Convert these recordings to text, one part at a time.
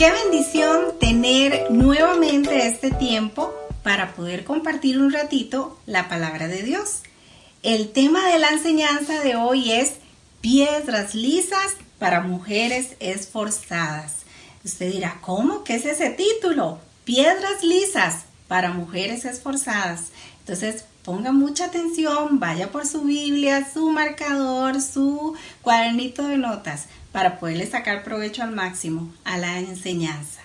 Qué bendición tener nuevamente este tiempo para poder compartir un ratito la palabra de Dios. El tema de la enseñanza de hoy es piedras lisas para mujeres esforzadas. Usted dirá, ¿cómo? ¿Qué es ese título? Piedras lisas para mujeres esforzadas. Entonces, ponga mucha atención, vaya por su Biblia, su marcador, su cuadernito de notas para poderle sacar provecho al máximo a la enseñanza.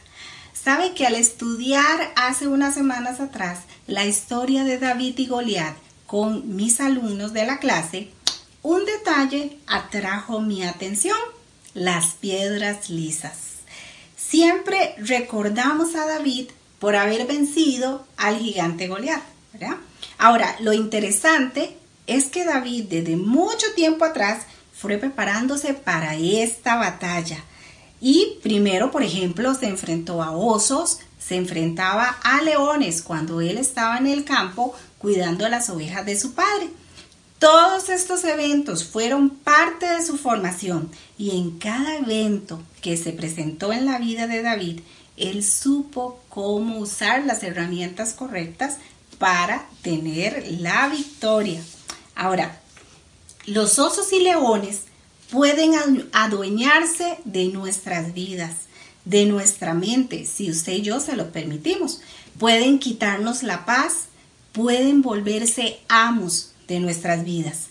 Sabe que al estudiar hace unas semanas atrás la historia de David y Goliat con mis alumnos de la clase, un detalle atrajo mi atención, las piedras lisas. Siempre recordamos a David por haber vencido al gigante Goliat. Ahora, lo interesante es que David desde mucho tiempo atrás fue preparándose para esta batalla. Y primero, por ejemplo, se enfrentó a osos, se enfrentaba a leones cuando él estaba en el campo cuidando las ovejas de su padre. Todos estos eventos fueron parte de su formación y en cada evento que se presentó en la vida de David, él supo cómo usar las herramientas correctas para tener la victoria. Ahora, los osos y leones pueden adueñarse de nuestras vidas, de nuestra mente, si usted y yo se lo permitimos. Pueden quitarnos la paz, pueden volverse amos de nuestras vidas.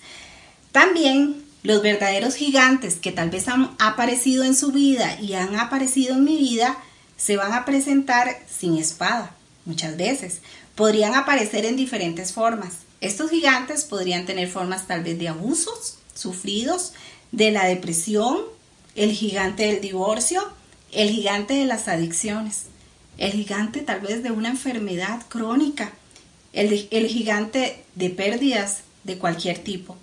También los verdaderos gigantes que tal vez han aparecido en su vida y han aparecido en mi vida, se van a presentar sin espada, muchas veces. Podrían aparecer en diferentes formas. Estos gigantes podrían tener formas tal vez de abusos sufridos, de la depresión, el gigante del divorcio, el gigante de las adicciones, el gigante tal vez de una enfermedad crónica, el, el gigante de pérdidas de cualquier tipo.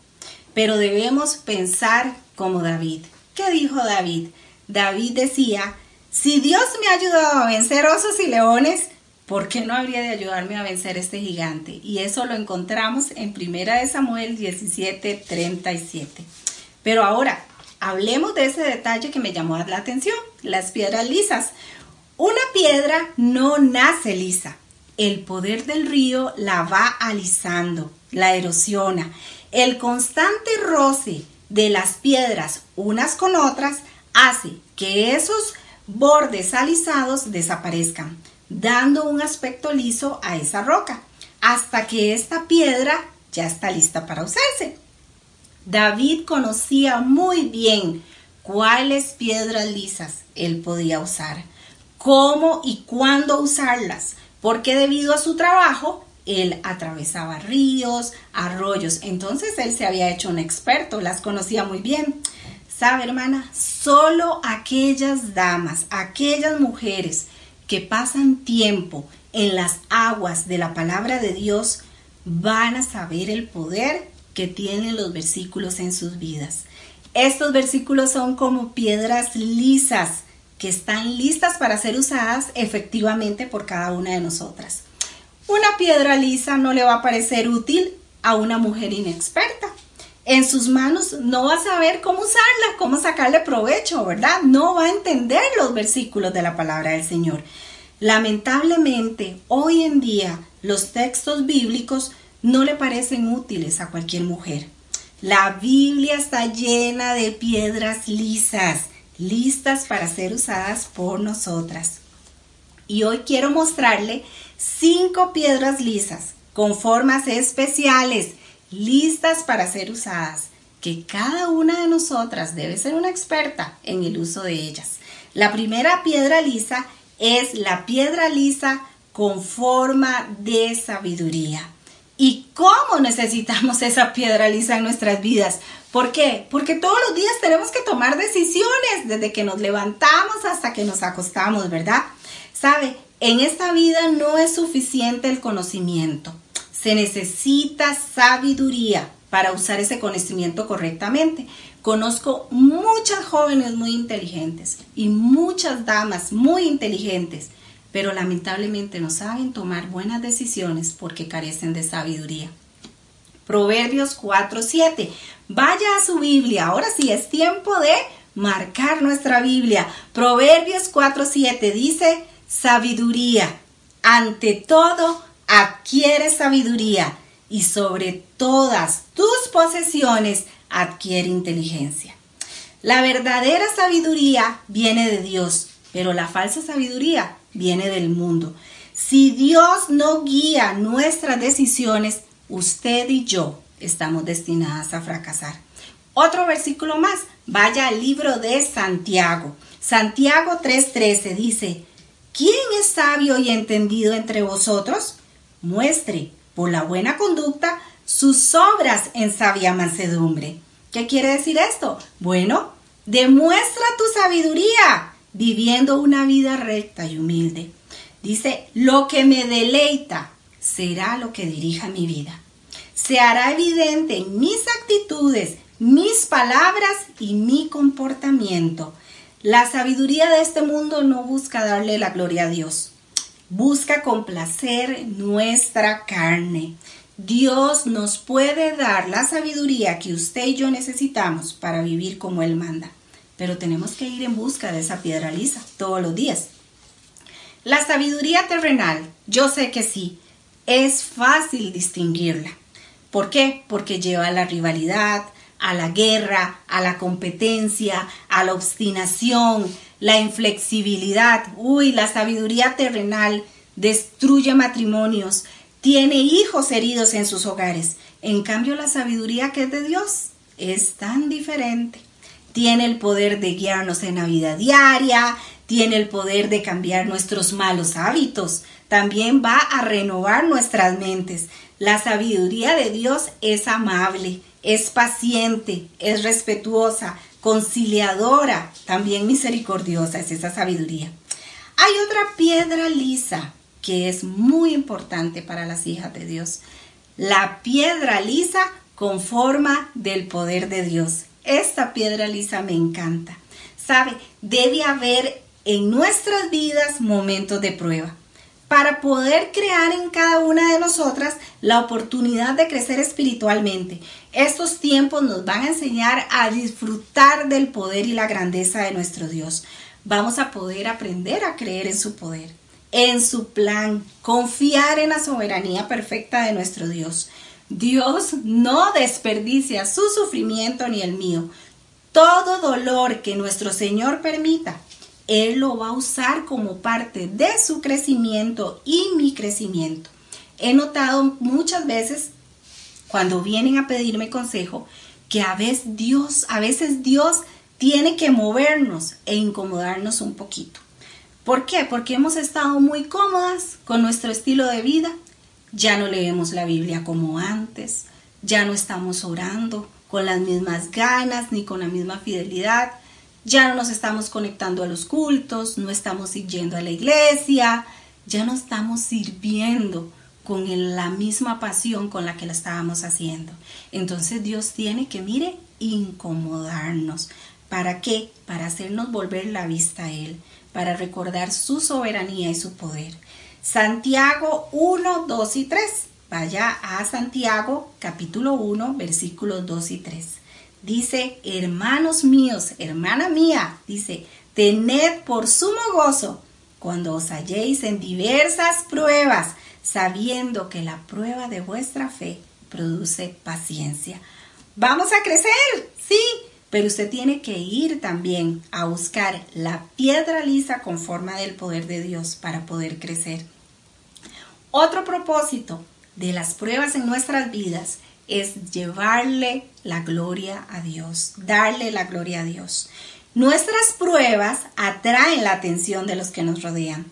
Pero debemos pensar como David. ¿Qué dijo David? David decía, si Dios me ha ayudado a vencer osos y leones, ¿por qué no habría de ayudarme a vencer este gigante? Y eso lo encontramos en 1 Samuel 17, 37. Pero ahora, hablemos de ese detalle que me llamó la atención, las piedras lisas. Una piedra no nace lisa. El poder del río la va alisando, la erosiona. El constante roce de las piedras unas con otras hace que esos bordes alisados desaparezcan, dando un aspecto liso a esa roca, hasta que esta piedra ya está lista para usarse. David conocía muy bien cuáles piedras lisas él podía usar, cómo y cuándo usarlas, porque debido a su trabajo él atravesaba ríos, arroyos, entonces él se había hecho un experto, las conocía muy bien. ¿Sabe, hermana? Solo aquellas damas, aquellas mujeres que pasan tiempo en las aguas de la palabra de Dios van a saber el poder que tienen los versículos en sus vidas. Estos versículos son como piedras lisas que están listas para ser usadas efectivamente por cada una de nosotras. Una piedra lisa no le va a parecer útil a una mujer inexperta en sus manos no va a saber cómo usarla, cómo sacarle provecho, ¿verdad? No va a entender los versículos de la palabra del Señor. Lamentablemente, hoy en día los textos bíblicos no le parecen útiles a cualquier mujer. La Biblia está llena de piedras lisas, listas para ser usadas por nosotras. Y hoy quiero mostrarle cinco piedras lisas con formas especiales listas para ser usadas, que cada una de nosotras debe ser una experta en el uso de ellas. La primera piedra lisa es la piedra lisa con forma de sabiduría. ¿Y cómo necesitamos esa piedra lisa en nuestras vidas? ¿Por qué? Porque todos los días tenemos que tomar decisiones, desde que nos levantamos hasta que nos acostamos, ¿verdad? ¿Sabe? En esta vida no es suficiente el conocimiento. Se necesita sabiduría para usar ese conocimiento correctamente. Conozco muchas jóvenes muy inteligentes y muchas damas muy inteligentes, pero lamentablemente no saben tomar buenas decisiones porque carecen de sabiduría. Proverbios 4:7. Vaya a su Biblia. Ahora sí es tiempo de marcar nuestra Biblia. Proverbios 4.7 dice, sabiduría. Ante todo, adquiere sabiduría y sobre todas tus posesiones adquiere inteligencia. La verdadera sabiduría viene de Dios, pero la falsa sabiduría viene del mundo. Si Dios no guía nuestras decisiones, usted y yo estamos destinadas a fracasar. Otro versículo más, vaya al libro de Santiago. Santiago 3:13 dice, ¿quién es sabio y entendido entre vosotros? Muestre por la buena conducta sus obras en sabia mansedumbre. ¿Qué quiere decir esto? Bueno, demuestra tu sabiduría viviendo una vida recta y humilde. Dice, lo que me deleita será lo que dirija mi vida. Se hará evidente en mis actitudes, mis palabras y mi comportamiento. La sabiduría de este mundo no busca darle la gloria a Dios. Busca complacer nuestra carne. Dios nos puede dar la sabiduría que usted y yo necesitamos para vivir como Él manda. Pero tenemos que ir en busca de esa piedra lisa todos los días. La sabiduría terrenal, yo sé que sí, es fácil distinguirla. ¿Por qué? Porque lleva a la rivalidad, a la guerra, a la competencia, a la obstinación, la inflexibilidad. Uy, la sabiduría terrenal destruye matrimonios, tiene hijos heridos en sus hogares. En cambio, la sabiduría que es de Dios es tan diferente. Tiene el poder de guiarnos en la vida diaria, tiene el poder de cambiar nuestros malos hábitos, también va a renovar nuestras mentes. La sabiduría de Dios es amable, es paciente, es respetuosa, conciliadora, también misericordiosa, es esa sabiduría. Hay otra piedra lisa que es muy importante para las hijas de Dios. La piedra lisa con forma del poder de Dios. Esta piedra lisa me encanta. Sabe, debe haber en nuestras vidas momentos de prueba para poder crear en cada una de nosotras la oportunidad de crecer espiritualmente. Estos tiempos nos van a enseñar a disfrutar del poder y la grandeza de nuestro Dios. Vamos a poder aprender a creer en su poder, en su plan, confiar en la soberanía perfecta de nuestro Dios. Dios no desperdicia su sufrimiento ni el mío. Todo dolor que nuestro Señor permita él lo va a usar como parte de su crecimiento y mi crecimiento. He notado muchas veces cuando vienen a pedirme consejo que a veces Dios, a veces Dios tiene que movernos e incomodarnos un poquito. ¿Por qué? Porque hemos estado muy cómodas con nuestro estilo de vida. Ya no leemos la Biblia como antes, ya no estamos orando con las mismas ganas ni con la misma fidelidad ya no nos estamos conectando a los cultos, no estamos yendo a la iglesia, ya no estamos sirviendo con la misma pasión con la que la estábamos haciendo. Entonces Dios tiene que, mire, incomodarnos. ¿Para qué? Para hacernos volver la vista a Él, para recordar su soberanía y su poder. Santiago 1, 2 y 3. Vaya a Santiago capítulo 1, versículos 2 y 3. Dice, hermanos míos, hermana mía, dice, tened por sumo gozo cuando os halléis en diversas pruebas, sabiendo que la prueba de vuestra fe produce paciencia. Vamos a crecer, sí, pero usted tiene que ir también a buscar la piedra lisa con forma del poder de Dios para poder crecer. Otro propósito de las pruebas en nuestras vidas es llevarle la gloria a Dios, darle la gloria a Dios. Nuestras pruebas atraen la atención de los que nos rodean.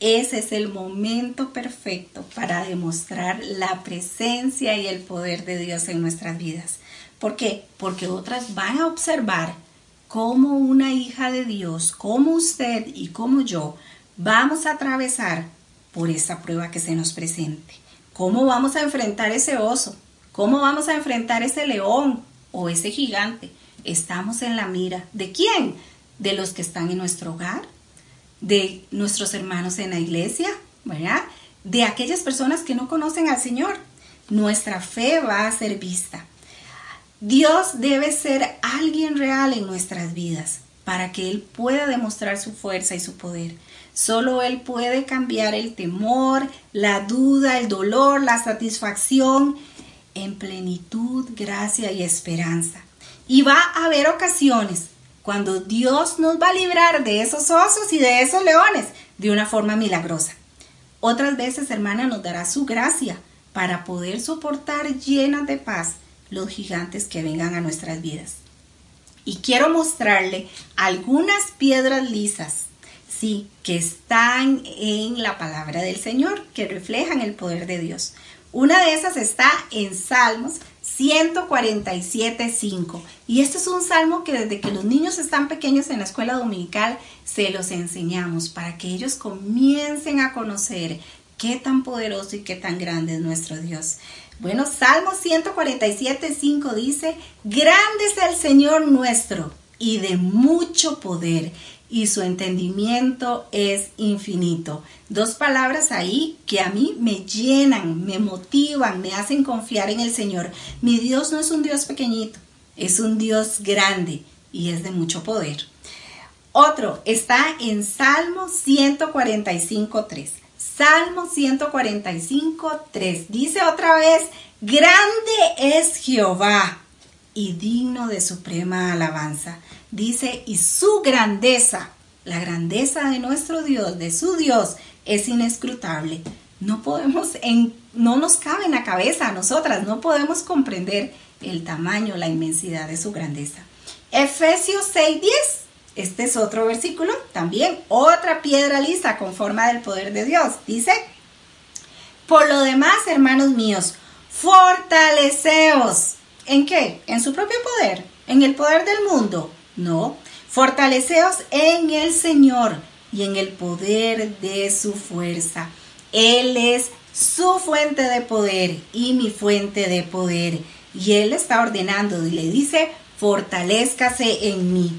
Ese es el momento perfecto para demostrar la presencia y el poder de Dios en nuestras vidas. ¿Por qué? Porque otras van a observar cómo una hija de Dios, como usted y como yo, vamos a atravesar por esa prueba que se nos presente. ¿Cómo vamos a enfrentar ese oso? ¿Cómo vamos a enfrentar ese león o ese gigante? Estamos en la mira. ¿De quién? De los que están en nuestro hogar, de nuestros hermanos en la iglesia, ¿verdad? De aquellas personas que no conocen al Señor. Nuestra fe va a ser vista. Dios debe ser alguien real en nuestras vidas para que Él pueda demostrar su fuerza y su poder. Solo Él puede cambiar el temor, la duda, el dolor, la satisfacción en plenitud, gracia y esperanza. Y va a haber ocasiones cuando Dios nos va a librar de esos osos y de esos leones de una forma milagrosa. Otras veces, hermana, nos dará su gracia para poder soportar llenas de paz los gigantes que vengan a nuestras vidas. Y quiero mostrarle algunas piedras lisas, sí, que están en la palabra del Señor, que reflejan el poder de Dios. Una de esas está en Salmos 147.5. Y este es un salmo que desde que los niños están pequeños en la escuela dominical se los enseñamos para que ellos comiencen a conocer qué tan poderoso y qué tan grande es nuestro Dios. Bueno, Salmo 147.5 dice, grande es el Señor nuestro y de mucho poder y su entendimiento es infinito. Dos palabras ahí que a mí me llenan, me motivan, me hacen confiar en el Señor. Mi Dios no es un Dios pequeñito, es un Dios grande y es de mucho poder. Otro está en Salmo 145.3. Salmo 145.3 dice otra vez, grande es Jehová y digno de suprema alabanza dice, y su grandeza, la grandeza de nuestro Dios, de su Dios, es inescrutable. No podemos, no nos cabe en la cabeza a nosotras, no podemos comprender el tamaño, la inmensidad de su grandeza. Efesios 6:10, este es otro versículo, también otra piedra lisa con forma del poder de Dios. Dice, por lo demás, hermanos míos, fortaleceos. ¿En qué? En su propio poder, en el poder del mundo, no, fortaleceos en el Señor y en el poder de su fuerza. Él es su fuente de poder y mi fuente de poder. Y Él está ordenando y le dice, fortalezcase en mí.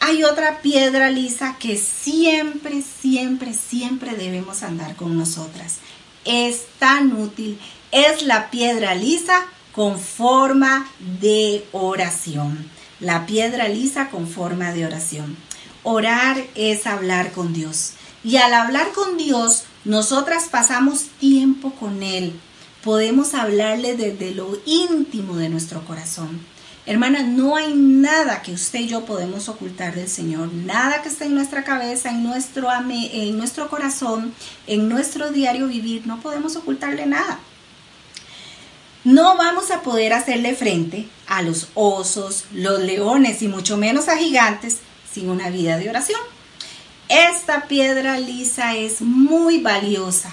Hay otra piedra lisa que siempre, siempre, siempre debemos andar con nosotras. Es tan útil. Es la piedra lisa con forma de oración la piedra lisa con forma de oración. Orar es hablar con Dios. Y al hablar con Dios, nosotras pasamos tiempo con Él. Podemos hablarle desde lo íntimo de nuestro corazón. Hermana, no hay nada que usted y yo podemos ocultar del Señor, nada que esté en nuestra cabeza, en nuestro, en nuestro corazón, en nuestro diario vivir, no podemos ocultarle nada. No vamos a poder hacerle frente a los osos, los leones y mucho menos a gigantes sin una vida de oración. Esta piedra lisa es muy valiosa,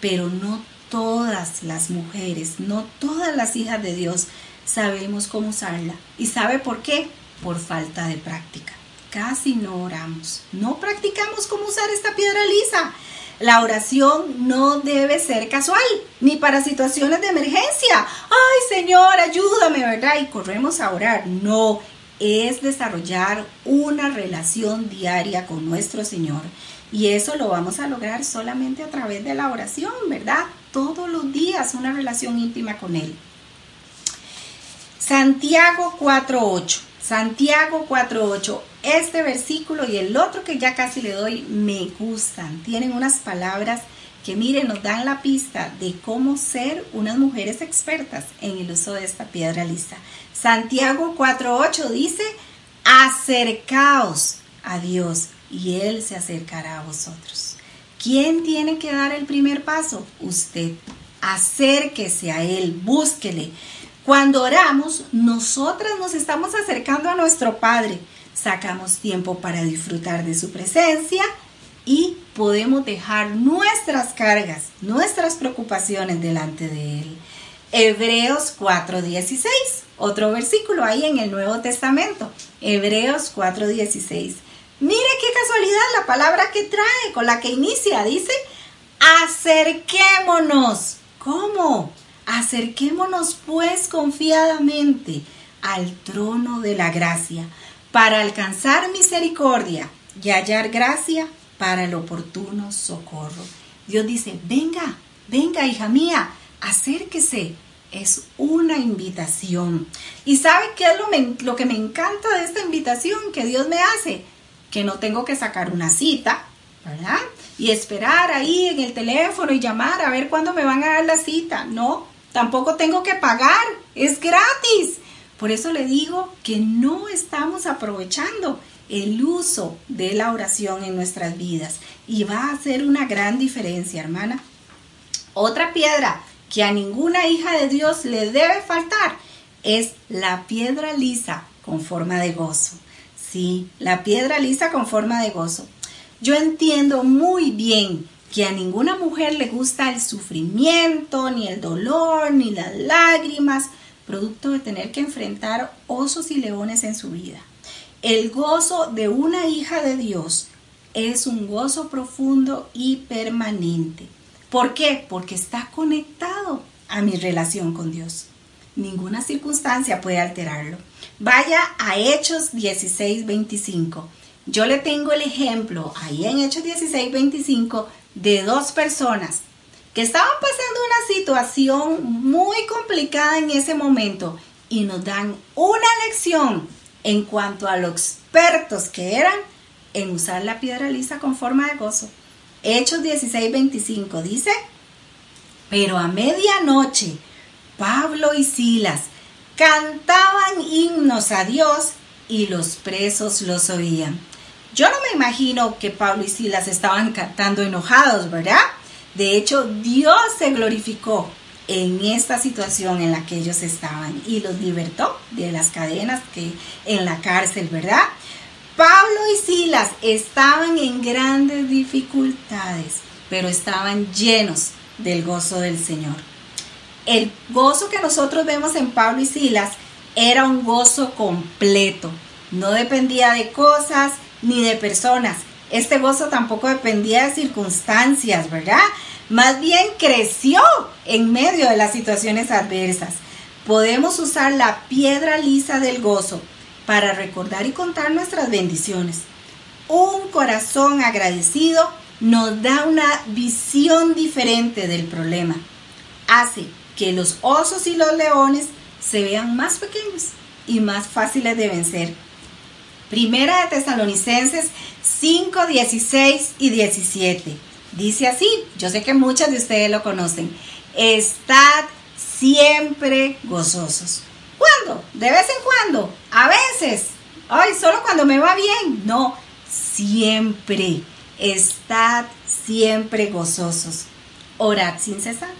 pero no todas las mujeres, no todas las hijas de Dios sabemos cómo usarla. ¿Y sabe por qué? Por falta de práctica. Casi no oramos, no practicamos cómo usar esta piedra lisa. La oración no debe ser casual, ni para situaciones de emergencia. Ay, Señor, ayúdame, ¿verdad? Y corremos a orar. No, es desarrollar una relación diaria con nuestro Señor. Y eso lo vamos a lograr solamente a través de la oración, ¿verdad? Todos los días una relación íntima con Él. Santiago 4.8. Santiago 4.8. Este versículo y el otro que ya casi le doy me gustan. Tienen unas palabras que miren, nos dan la pista de cómo ser unas mujeres expertas en el uso de esta piedra lisa. Santiago 4.8 dice, acercaos a Dios y Él se acercará a vosotros. ¿Quién tiene que dar el primer paso? Usted. Acérquese a Él, búsquele. Cuando oramos, nosotras nos estamos acercando a nuestro Padre. Sacamos tiempo para disfrutar de su presencia y podemos dejar nuestras cargas, nuestras preocupaciones delante de Él. Hebreos 4:16, otro versículo ahí en el Nuevo Testamento. Hebreos 4:16. Mire qué casualidad la palabra que trae, con la que inicia, dice, acerquémonos. ¿Cómo? Acerquémonos pues confiadamente al trono de la gracia para alcanzar misericordia y hallar gracia para el oportuno socorro. Dios dice, venga, venga hija mía, acérquese, es una invitación. ¿Y sabe qué es lo, lo, que me encanta de esta invitación que Dios me hace? Que no tengo que sacar una cita, ¿verdad? Y esperar ahí en el teléfono y llamar a ver cuándo me van a dar la cita. No, tampoco tengo que pagar, es gratis. Por eso le digo que no estamos aprovechando el uso de la oración en nuestras vidas y va a hacer una gran diferencia, hermana. Otra piedra que a ninguna hija de Dios le debe faltar es la piedra lisa con forma de gozo. Sí, la piedra lisa con forma de gozo. Yo entiendo muy bien que a ninguna mujer le gusta el sufrimiento, ni el dolor, ni las lágrimas, producto de tener que enfrentar osos y leones en su vida. El gozo de una hija de Dios es un gozo profundo y permanente. ¿Por qué? Porque está conectado a mi relación con Dios. Ninguna circunstancia puede alterarlo. Vaya a Hechos 16:25. Yo le tengo el ejemplo ahí en Hechos 16:25 de dos personas estaban pasando una situación muy complicada en ese momento y nos dan una lección en cuanto a los expertos que eran en usar la piedra lisa con forma de gozo. Hechos 16:25 dice, pero a medianoche Pablo y Silas cantaban himnos a Dios y los presos los oían. Yo no me imagino que Pablo y Silas estaban cantando enojados, ¿verdad? De hecho, Dios se glorificó en esta situación en la que ellos estaban y los libertó de las cadenas que en la cárcel, ¿verdad? Pablo y Silas estaban en grandes dificultades, pero estaban llenos del gozo del Señor. El gozo que nosotros vemos en Pablo y Silas era un gozo completo. No dependía de cosas ni de personas. Este gozo tampoco dependía de circunstancias, ¿verdad? Más bien creció en medio de las situaciones adversas. Podemos usar la piedra lisa del gozo para recordar y contar nuestras bendiciones. Un corazón agradecido nos da una visión diferente del problema. Hace que los osos y los leones se vean más pequeños y más fáciles de vencer. Primera de Tesalonicenses 5, 16 y 17. Dice así, yo sé que muchas de ustedes lo conocen. Estad siempre gozosos. ¿Cuándo? ¿De vez en cuando? A veces. Ay, solo cuando me va bien. No, siempre. Estad siempre gozosos. Orad sin cesar.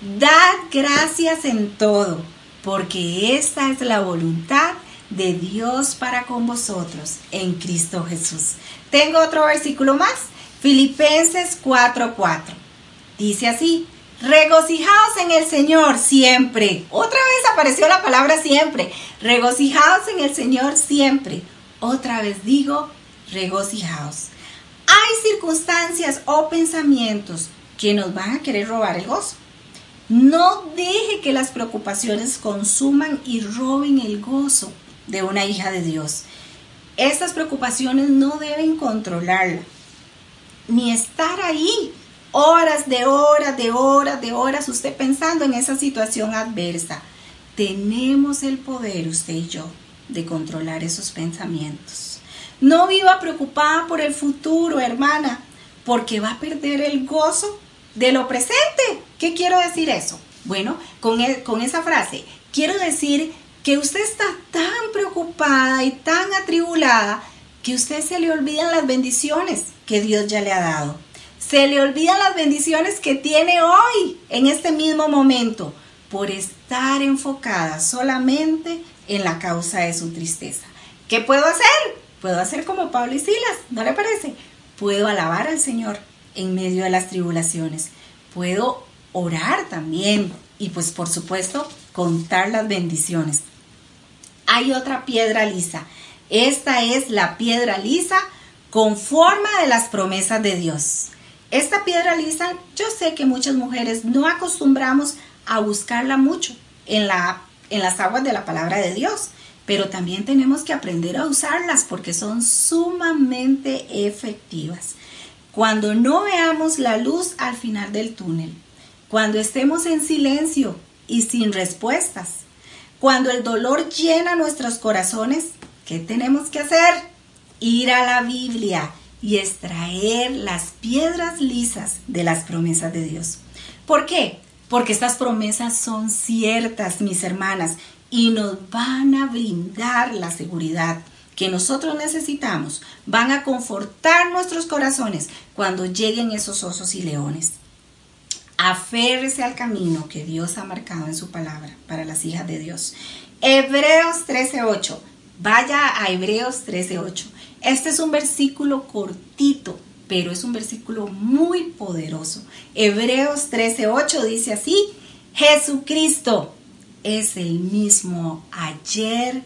Dad gracias en todo, porque esta es la voluntad de Dios para con vosotros en Cristo Jesús. Tengo otro versículo más, Filipenses 4:4. Dice así, Regocijaos en el Señor siempre. Otra vez apareció la palabra siempre. Regocijaos en el Señor siempre. Otra vez digo, regocijaos. Hay circunstancias o pensamientos que nos van a querer robar el gozo. No deje que las preocupaciones consuman y roben el gozo de una hija de Dios. Estas preocupaciones no deben controlarla, ni estar ahí horas de horas, de horas, de horas, usted pensando en esa situación adversa. Tenemos el poder, usted y yo, de controlar esos pensamientos. No viva preocupada por el futuro, hermana, porque va a perder el gozo de lo presente. ¿Qué quiero decir eso? Bueno, con, e, con esa frase, quiero decir que usted está tan preocupada y tan atribulada que usted se le olvidan las bendiciones que Dios ya le ha dado se le olvidan las bendiciones que tiene hoy, en este mismo momento, por estar enfocada solamente en la causa de su tristeza. ¿Qué puedo hacer? Puedo hacer como Pablo y Silas, ¿no le parece? Puedo alabar al Señor en medio de las tribulaciones. Puedo orar también y pues por supuesto contar las bendiciones. Hay otra piedra lisa. Esta es la piedra lisa con forma de las promesas de Dios. Esta piedra lisa, yo sé que muchas mujeres no acostumbramos a buscarla mucho en, la, en las aguas de la palabra de Dios, pero también tenemos que aprender a usarlas porque son sumamente efectivas. Cuando no veamos la luz al final del túnel, cuando estemos en silencio y sin respuestas. Cuando el dolor llena nuestros corazones, ¿qué tenemos que hacer? Ir a la Biblia y extraer las piedras lisas de las promesas de Dios. ¿Por qué? Porque estas promesas son ciertas, mis hermanas, y nos van a brindar la seguridad que nosotros necesitamos, van a confortar nuestros corazones cuando lleguen esos osos y leones. Aférrese al camino que Dios ha marcado en su palabra para las hijas de Dios. Hebreos 13:8. Vaya a Hebreos 13:8. Este es un versículo cortito, pero es un versículo muy poderoso. Hebreos 13:8 dice así: Jesucristo es el mismo ayer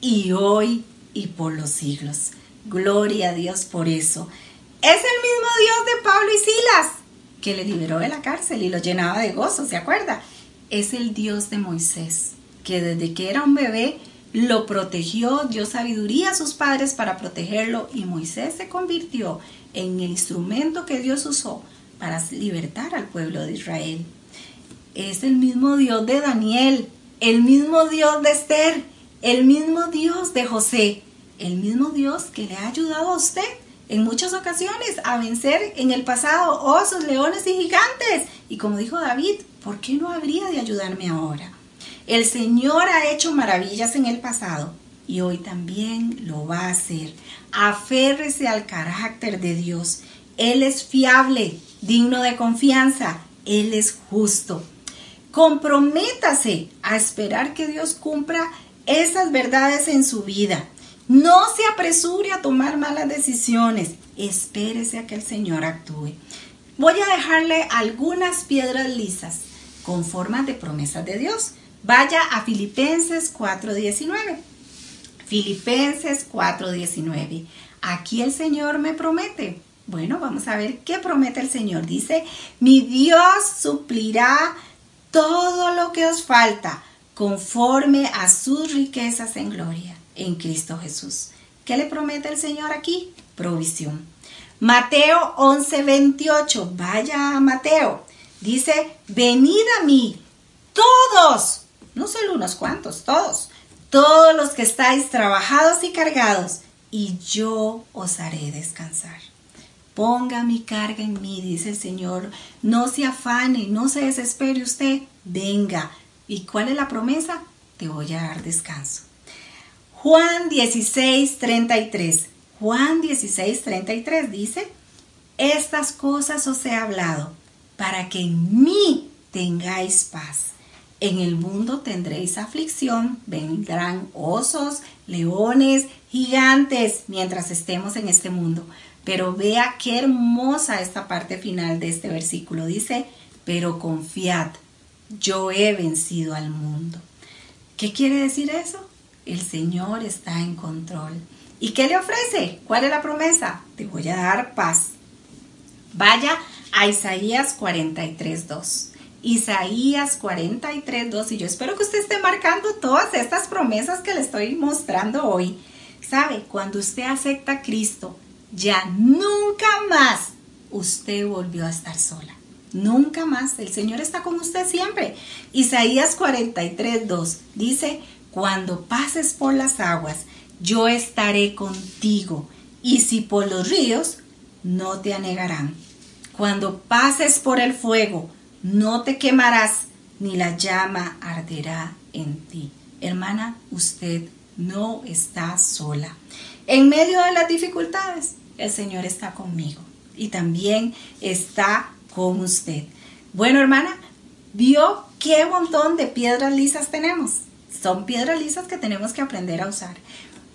y hoy y por los siglos. Gloria a Dios por eso. Es el mismo Dios de Pablo y Silas que le liberó de la cárcel y lo llenaba de gozo, ¿se acuerda? Es el Dios de Moisés, que desde que era un bebé lo protegió, dio sabiduría a sus padres para protegerlo y Moisés se convirtió en el instrumento que Dios usó para libertar al pueblo de Israel. Es el mismo Dios de Daniel, el mismo Dios de Esther, el mismo Dios de José, el mismo Dios que le ha ayudado a usted en muchas ocasiones a vencer en el pasado osos, leones y gigantes. Y como dijo David, ¿por qué no habría de ayudarme ahora? El Señor ha hecho maravillas en el pasado y hoy también lo va a hacer. Aférrese al carácter de Dios. Él es fiable, digno de confianza. Él es justo. Comprométase a esperar que Dios cumpla esas verdades en su vida. No se apresure a tomar malas decisiones. Espérese a que el Señor actúe. Voy a dejarle algunas piedras lisas con formas de promesas de Dios. Vaya a Filipenses 4:19. Filipenses 4:19. Aquí el Señor me promete. Bueno, vamos a ver qué promete el Señor. Dice, mi Dios suplirá todo lo que os falta conforme a sus riquezas en gloria en Cristo Jesús. ¿Qué le promete el Señor aquí? Provisión. Mateo 11:28, vaya a Mateo. Dice, venid a mí, todos, no solo unos cuantos, todos, todos los que estáis trabajados y cargados, y yo os haré descansar. Ponga mi carga en mí, dice el Señor. No se afane, no se desespere usted. Venga. ¿Y cuál es la promesa? Te voy a dar descanso. Juan 16, 33. Juan 16, 33 dice, estas cosas os he hablado para que en mí tengáis paz. En el mundo tendréis aflicción, vendrán osos, leones, gigantes mientras estemos en este mundo. Pero vea qué hermosa esta parte final de este versículo. Dice, pero confiad, yo he vencido al mundo. ¿Qué quiere decir eso? El Señor está en control. ¿Y qué le ofrece? ¿Cuál es la promesa? Te voy a dar paz. Vaya a Isaías 43.2. Isaías 43.2 y yo espero que usted esté marcando todas estas promesas que le estoy mostrando hoy. ¿Sabe? Cuando usted acepta a Cristo, ya nunca más usted volvió a estar sola. Nunca más. El Señor está con usted siempre. Isaías 43.2 dice, cuando pases por las aguas, yo estaré contigo, y si por los ríos, no te anegarán. Cuando pases por el fuego, no te quemarás, ni la llama arderá en ti. Hermana, usted no está sola. En medio de las dificultades, el Señor está conmigo y también está con usted. Bueno, hermana, ¿vio qué montón de piedras lisas tenemos? Son piedras lisas que tenemos que aprender a usar.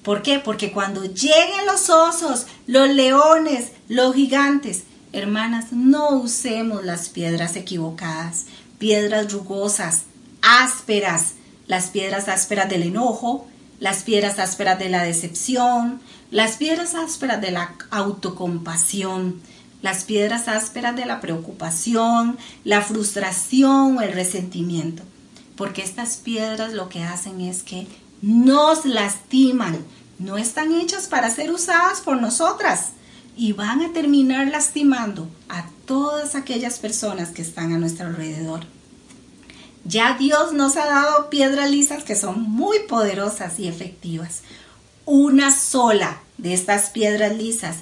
¿Por qué? Porque cuando lleguen los osos, los leones, los gigantes, hermanas, no usemos las piedras equivocadas, piedras rugosas, ásperas, las piedras ásperas del enojo, las piedras ásperas de la decepción, las piedras ásperas de la autocompasión, las piedras ásperas de la preocupación, la frustración o el resentimiento porque estas piedras lo que hacen es que nos lastiman, no están hechas para ser usadas por nosotras y van a terminar lastimando a todas aquellas personas que están a nuestro alrededor. Ya Dios nos ha dado piedras lisas que son muy poderosas y efectivas. Una sola de estas piedras lisas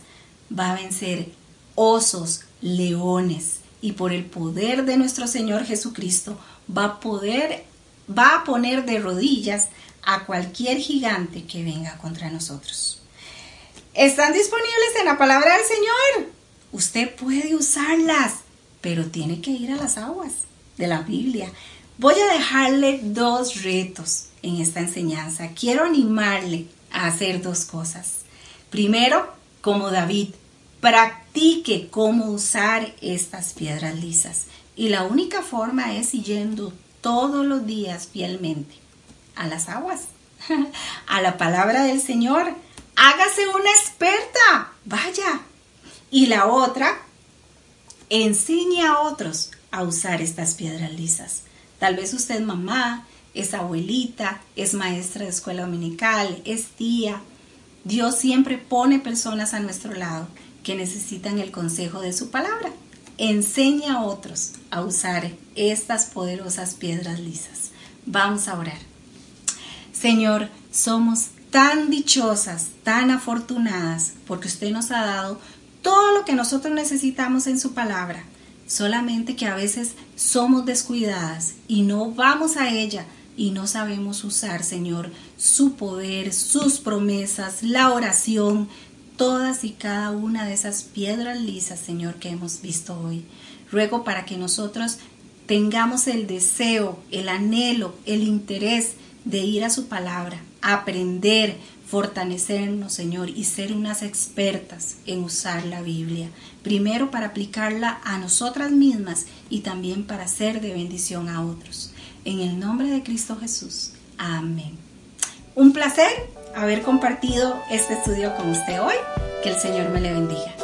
va a vencer osos, leones y por el poder de nuestro Señor Jesucristo va a poder va a poner de rodillas a cualquier gigante que venga contra nosotros. Están disponibles en la palabra del Señor. Usted puede usarlas, pero tiene que ir a las aguas de la Biblia. Voy a dejarle dos retos en esta enseñanza. Quiero animarle a hacer dos cosas. Primero, como David, practique cómo usar estas piedras lisas. Y la única forma es yendo todos los días fielmente a las aguas, a la palabra del Señor. Hágase una experta, vaya. Y la otra, enseñe a otros a usar estas piedras lisas. Tal vez usted mamá, es abuelita, es maestra de escuela dominical, es tía. Dios siempre pone personas a nuestro lado que necesitan el consejo de su palabra. Enseña a otros a usar estas poderosas piedras lisas. Vamos a orar. Señor, somos tan dichosas, tan afortunadas, porque usted nos ha dado todo lo que nosotros necesitamos en su palabra. Solamente que a veces somos descuidadas y no vamos a ella y no sabemos usar, Señor, su poder, sus promesas, la oración, todas y cada una de esas piedras lisas, Señor, que hemos visto hoy. Ruego para que nosotros tengamos el deseo, el anhelo, el interés de ir a su palabra, aprender, fortalecernos, Señor, y ser unas expertas en usar la Biblia. Primero para aplicarla a nosotras mismas y también para ser de bendición a otros. En el nombre de Cristo Jesús. Amén. Un placer haber compartido este estudio con usted hoy. Que el Señor me le bendiga.